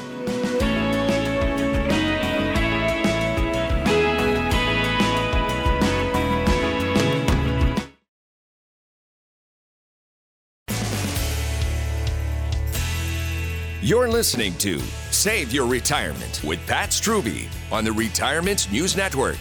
You're listening to Save Your Retirement with Pat Strubbe on the Retirement News Network.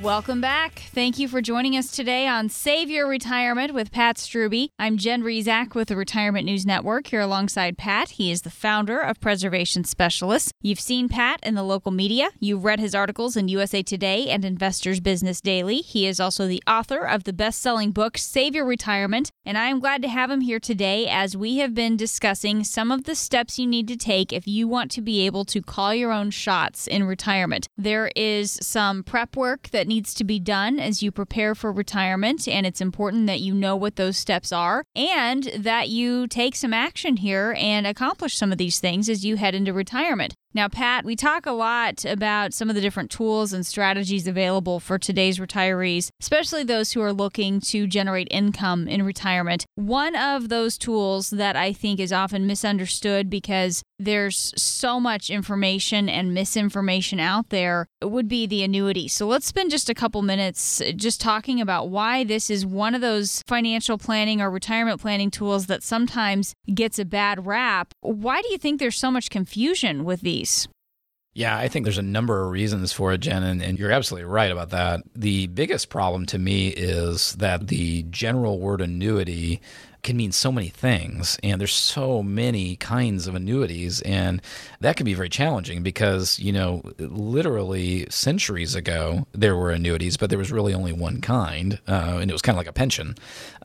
Welcome back. Thank you for joining us today on Save Your Retirement with Pat Strubbe. I'm Jen Rizak with the Retirement News Network here alongside Pat. He is the founder of Preservation Specialists. You've seen Pat in the local media. You've read his articles in USA Today and Investors Business Daily. He is also the author of the best selling book, Save Your Retirement. And I am glad to have him here today as we have been discussing some of the steps you need to take if you want to be able to call your own shots in retirement. There is some prep work that needs to be done as you prepare for retirement. And it's important that you know what those steps are and that you take some action here and accomplish some of these things as you head into retirement. Now, Pat, we talk a lot about some of the different tools and strategies available for today's retirees, especially those who are looking to generate income in retirement. One of those tools that I think is often misunderstood because there's so much information and misinformation out there would be the annuity. So let's spend just a couple minutes uh, just talking about why this is one of those financial planning or retirement planning tools that sometimes gets a bad rap. Why do you think there's so much confusion with these? Yeah, I think there's a number of reasons for it, Jen, and, and, you're absolutely right about that. The biggest problem to me is that the general word annuity can mean so many things and there's so many kinds of annuities and that can be very challenging because you know literally centuries ago there were annuities but there was really only one kind uh, and it was kind of like a pension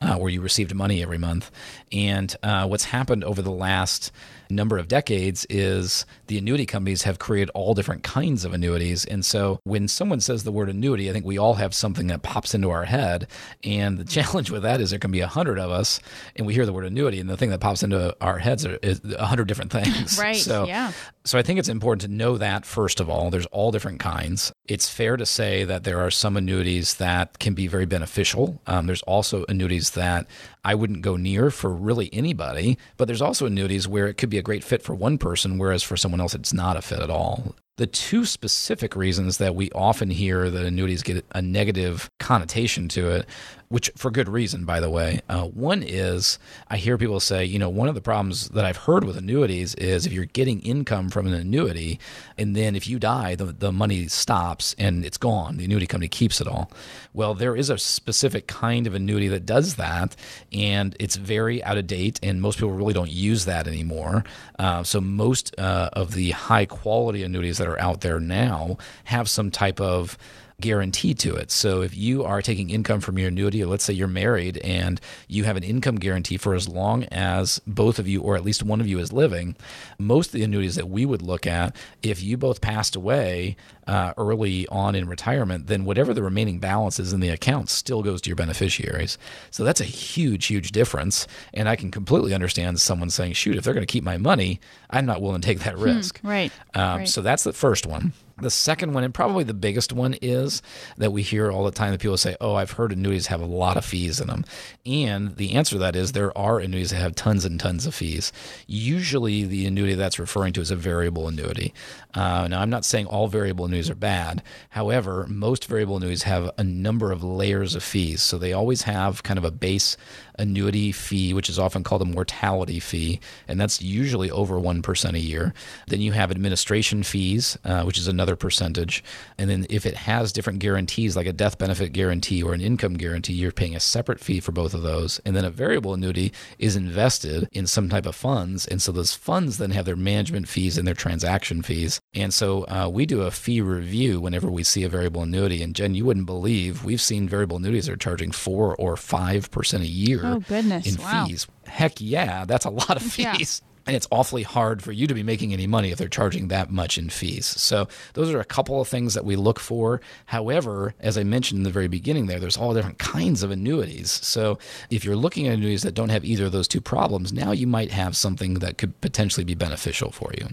uh, where you received money every month and uh, what's happened over the last number of decades is the annuity companies have created all different kinds of annuities. And so when someone says the word annuity, I think we all have something that pops into our head. And the challenge with that is there can be a hundred of us and we hear the word annuity and the thing that pops into our heads are, is a hundred different things. right. So, yeah. So I think it's important to know that first of all, there's all different kinds. It's fair to say that there are some annuities that can be very beneficial. Um, there's also annuities that I wouldn't go near for really anybody, but there's also annuities where it could be a great fit for one person, whereas for someone else, it's not a fit at all. The two specific reasons that we often hear that annuities get a negative connotation to it which for good reason, by the way. Uh, one is I hear people say, you know, one of the problems that I've heard with annuities is if you're getting income from an annuity, and then if you die, the, the money stops and it's gone. The annuity company keeps it all. Well, there is a specific kind of annuity that does that, and it's very out of date, and most people really don't use that anymore. Uh, so most uh, of the high quality annuities that are out there now have some type of guarantee to it. So if you are taking income from your annuity, or let's say you're married and you have an income guarantee for as long as both of you, or at least one of you, is living, most of the annuities that we would look at, if you both passed away uh, early on in retirement, then whatever the remaining balance is in the account still goes to your beneficiaries. So that's a huge, huge difference. And I can completely understand someone saying, shoot, if they're going to keep my money, I'm not willing to take that hmm, risk. Hmm, right, um, right. So that's the first one. The second one, and probably the biggest one, is that we hear all the time that people say, Oh, I've heard annuities have a lot of fees in them. And the answer to that is there are annuities that have tons and tons of fees. Usually, the annuity that's referring to is a variable annuity. Uh, now, I'm not saying all variable annuities are bad. However, most variable annuities have a number of layers of fees. So they always have kind of a base annuity fee, which is often called a mortality fee, and that's usually over 1% a year. Then you have administration fees, uh, which is another percentage. And then if it has different guarantees, like a death benefit guarantee or an income guarantee, you're paying a separate fee for both of those. And then a variable annuity is invested in some type of funds. And so those funds then have their management fees and their transaction fees. And so uh, we do a fee review whenever we see a variable annuity. And Jen, you wouldn't believe we've seen variable annuities that are charging four or five percent a year oh, goodness. in wow. fees. Heck yeah, that's a lot of fees. Yeah. And it's awfully hard for you to be making any money if they're charging that much in fees. So, those are a couple of things that we look for. However, as I mentioned in the very beginning there, there's all different kinds of annuities. So, if you're looking at annuities that don't have either of those two problems, now you might have something that could potentially be beneficial for you.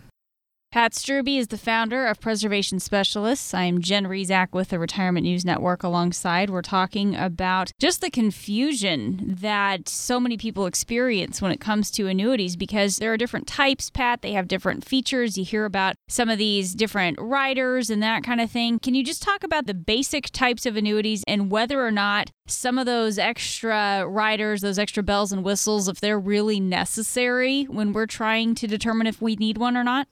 Pat Strubbe is the founder of Preservation Specialists. I am Jen Rizak with the Retirement News Network alongside. We're talking about just the confusion that so many people experience when it comes to annuities because there are different types, Pat. They have different features. You hear about some of these different riders and that kind of thing. Can you just talk about the basic types of annuities and whether or not some of those extra riders, those extra bells and whistles, if they're really necessary when we're trying to determine if we need one or not?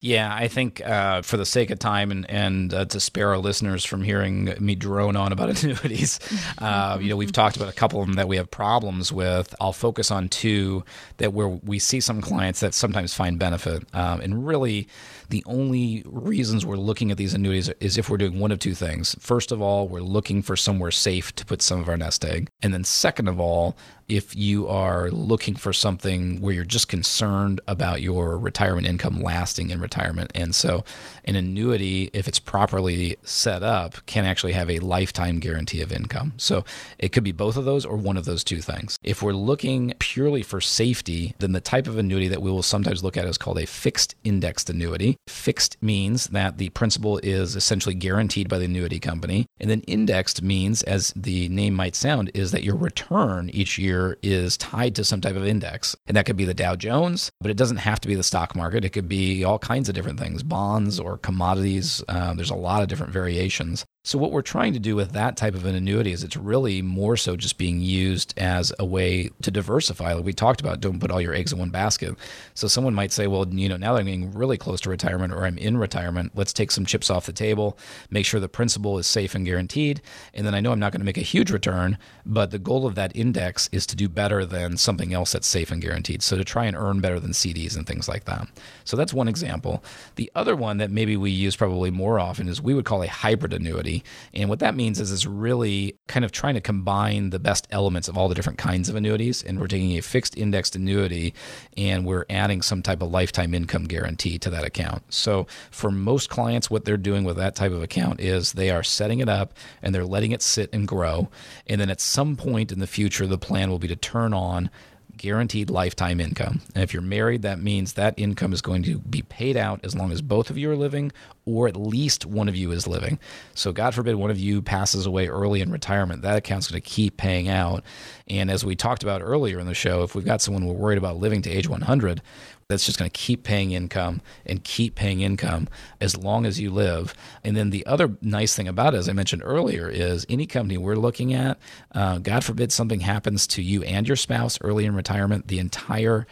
Yeah, I think uh, for the sake of time and, and uh, to spare our listeners from hearing me drone on about annuities, uh, you know, we've talked about a couple of them that we have problems with. I'll focus on two that where we see some clients that sometimes find benefit. Um, and really, the only reasons we're looking at these annuities is if we're doing one of two things. First of all, we're looking for somewhere safe to put some of our nest egg. And then second of all, if you are looking for something where you're just concerned about your retirement income lasting in retirement. And so, an annuity, if it's properly set up, can actually have a lifetime guarantee of income. So, it could be both of those or one of those two things. If we're looking purely for safety, then the type of annuity that we will sometimes look at is called a fixed indexed annuity. Fixed means that the principal is essentially guaranteed by the annuity company. And then indexed means, as the name might sound, is that your return each year is tied to some type of index. And that could be the Dow Jones, but it doesn't have to be the stock market. It could be all kinds of different things, bonds or commodities. Uh, there's a lot of different variations. So, what we're trying to do with that type of an annuity is it's really more so just being used as a way to diversify. Like we talked about, don't put all your eggs in one basket. So, someone might say, well, you know, now that I'm getting really close to retirement or I'm in retirement, let's take some chips off the table, make sure the principal is safe and guaranteed. And then I know I'm not going to make a huge return, but the goal of that index is to do better than something else that's safe and guaranteed. So, to try and earn better than CDs and things like that. So, that's one example. The other one that maybe we use probably more often is we would call a hybrid annuity. And what that means is it's really kind of trying to combine the best elements of all the different kinds of annuities. And we're taking a fixed indexed annuity and we're adding some type of lifetime income guarantee to that account. So for most clients, what they're doing with that type of account is they are setting it up and they're letting it sit and grow. And then at some point in the future, the plan will be to turn on guaranteed lifetime income. And if you're married, that means that income is going to be paid out as long as both of you are living or at least one of you is living. So, God forbid one of you passes away early in retirement, that account's going to keep paying out. And as we talked about earlier in the show, if we've got someone we're worried about living to age 100, that's just going to keep paying income and keep paying income as long as you live. And then the other nice thing about it, as I mentioned earlier, is any company we're looking at, uh, God forbid something happens to you and your spouse early in retirement, the entire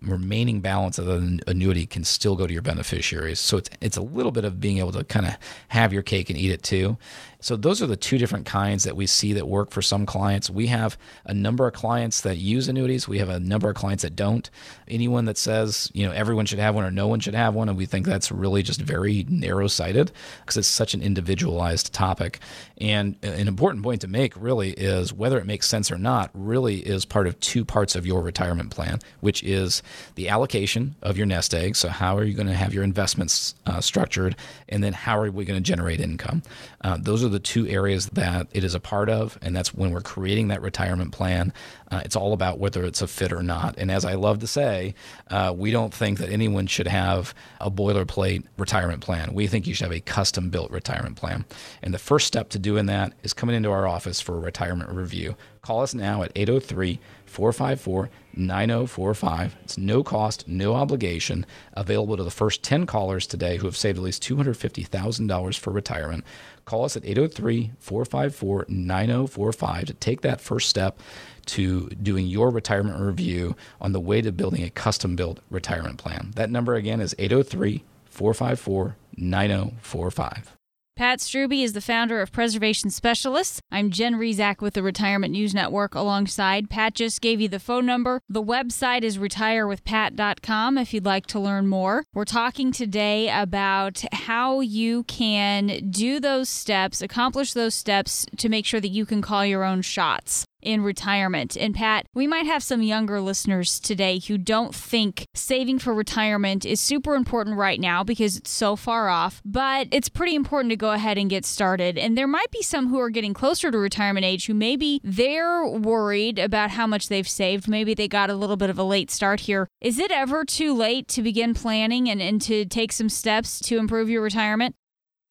remaining balance of the annuity can still go to your beneficiaries. So it's it's a little bit of being able to kind of have your cake and eat it too. So those are the two different kinds that we see that work for some clients. We have a number of clients that use annuities. We have a number of clients that don't. Anyone that says, you know, everyone should have one or no one should have one, and we think that's really just very narrow-sighted because it's such an individualized topic. And an important point to make really is whether it makes sense or not really is part of two parts of your retirement plan, which is the allocation of your nest egg. So how are you going to have your investments uh, structured, and then how are we going to generate income? Uh, those are the two areas that it is a part of, and that's when we're creating that retirement plan. Uh, it's all about whether it's a fit or not. And as I love to say, uh, we don't think that anyone should have a boilerplate retirement plan. We think you should have a custom built retirement plan. And the first step to doing that is coming into our office for a retirement review. Call us now at 803 454 9045. It's no cost, no obligation, available to the first 10 callers today who have saved at least $250,000 for retirement. Call us at 803 454 9045 to take that first step to doing your retirement review on the way to building a custom built retirement plan. That number again is 803 454 9045. Pat Strubbe is the founder of Preservation Specialists. I'm Jen Rizak with the Retirement News Network alongside. Pat just gave you the phone number. The website is retirewithpat.com if you'd like to learn more. We're talking today about how you can do those steps, accomplish those steps to make sure that you can call your own shots in retirement. And Pat, we might have some younger listeners today who don't think saving for retirement is super important right now because it's so far off, but it's pretty important to go ahead and get started. And there might be some who are getting closer to retirement age who maybe they're worried about how much they've saved. Maybe they got a little bit of a late start here. Is it ever too late to begin planning and, and to take some steps to improve your retirement?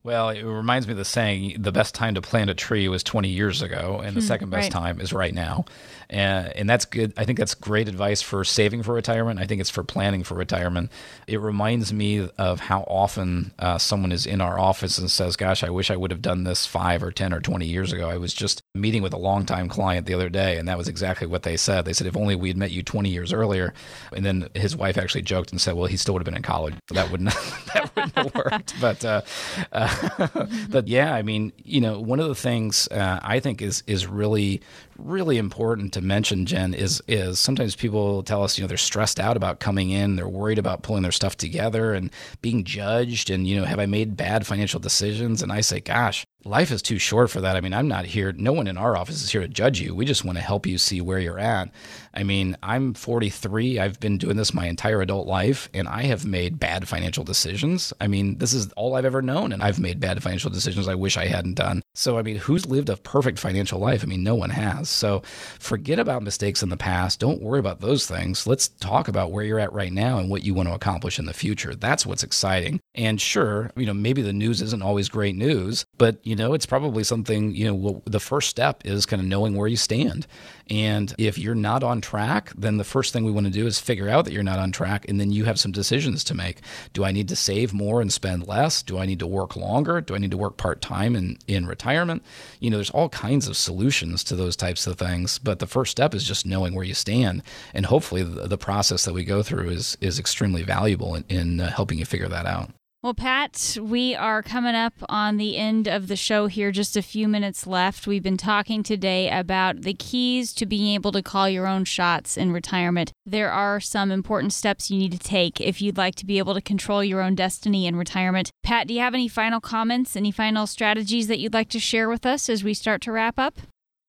Well, it reminds me of the saying, the best time to plant a tree was 20 years ago, and the hmm, second best right. time is right now and, and that's good. I think that's great advice for saving for retirement. I think it's for planning for retirement. It reminds me of how often uh, someone is in our office and says, "Gosh, I wish I would have done this five or ten or twenty years ago." I was just meeting with a longtime client the other day, and that was exactly what they said. They said, "If only we'd met you 20 years earlier." And then his wife actually joked and said, "Well, he still would have been in college. That wouldn't that wouldn't have worked." But uh, uh, but yeah, I mean, you know, one of the things uh, I think is is really really important to mention, Jen, is is sometimes people tell us, you know, they're stressed out about coming in, they're worried about pulling their stuff together and being judged, and you know, have I made bad financial decisions? And I say, gosh, life is too short for that. I mean, I'm not here, no one in our office is here to judge you. We just want to help you see where you're at. I mean, I'm 43. I've been doing this my entire adult life, and I have made bad financial decisions. I mean, this is all I've ever known, and I've made bad financial decisions I wish I hadn't done. So, I mean, who's lived a perfect financial life? I mean, no one has. So, forget about mistakes in the past. Don't worry about those things. Let's talk about where you're at right now and what you want to accomplish in the future. That's what's exciting. And sure, you know, maybe the news isn't always great news, but, you know, it's probably something, you know, the first step is kind of knowing where you stand. And if you're not on track, then the first thing we want to do is figure out that you're not on track. And then you have some decisions to make. Do I need to save more and spend less? Do I need to work longer? Do I need to work part time in, in retirement? You know, there's all kinds of solutions to those types of things. But the first step is just knowing where you stand. And hopefully the, the process that we go through is, is extremely valuable in, in uh, helping you figure that out. Well, Pat, we are coming up on the end of the show here, just a few minutes left. We've been talking today about the keys to being able to call your own shots in retirement. There are some important steps you need to take if you'd like to be able to control your own destiny in retirement. Pat, do you have any final comments, any final strategies that you'd like to share with us as we start to wrap up?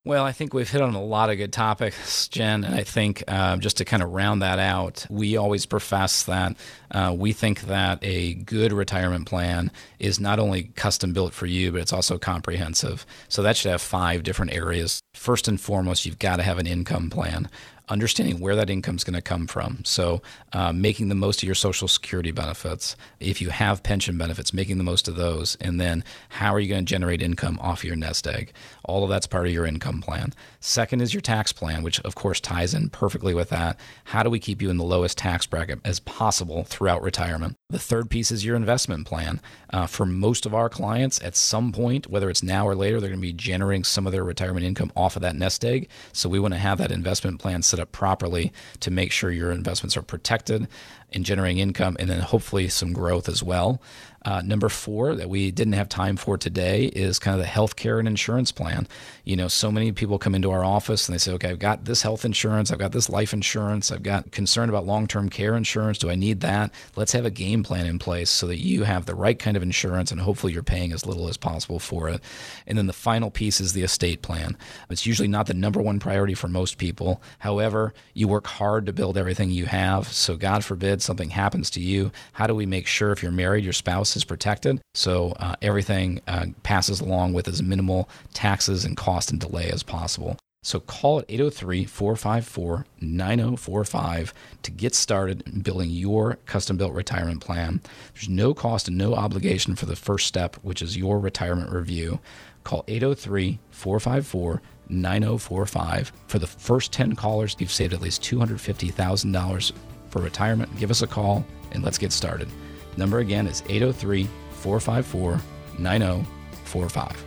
Well, I think we've hit on a lot of good topics, Jen. And I think uh, just to kind of round that out, we always profess that uh, we think that a good retirement plan is not only custom built for you, but it's also comprehensive. So that should have five different areas. First and foremost, you've got to have an income plan understanding where that income is going to come from. So, uh, making the most of your Social Security benefits. If you have pension benefits, making the most of those. And then, how are you going to generate income off your nest egg? All of that's part of your income plan. Second is your tax plan, which of course ties in perfectly with that. How do we keep you in the lowest tax bracket as possible throughout retirement? The third piece is your investment plan. Uh, for most of our clients, at some point, whether it's now or later, they're going to be generating some of their retirement income off of that nest egg. So we want to have that investment plan set up properly to make sure your investments are protected and generating income, and then hopefully some growth as well. Uh, number four that we didn't have time for today is kind of the healthcare and insurance plan. You know, so many people come into our office and they say, okay, I've got this health insurance, I've got this life insurance, I've got concern about long term care insurance. Do I need that? Let's have a game plan in place so that you have the right kind of insurance and hopefully you're paying as little as possible for it. And then the final piece is the estate plan. It's usually not the number one priority for most people. However, you work hard to build everything you have. So, God forbid something happens to you. How do we make sure if you're married, your spouse is protected. So uh, everything uh, passes along with as minimal taxes and cost and delay as possible. So call it 803 454 9045 to get started building your custom built retirement plan. There's no cost and no obligation for the first step, which is your retirement review. Call 803 454 9045. For the first 10 callers, you've saved at least $250,000 for retirement. Give us a call and let's get started. Number again is 803 454 9045.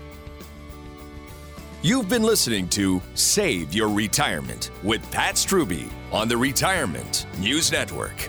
You've been listening to Save Your Retirement with Pat Strubbe on the Retirement News Network.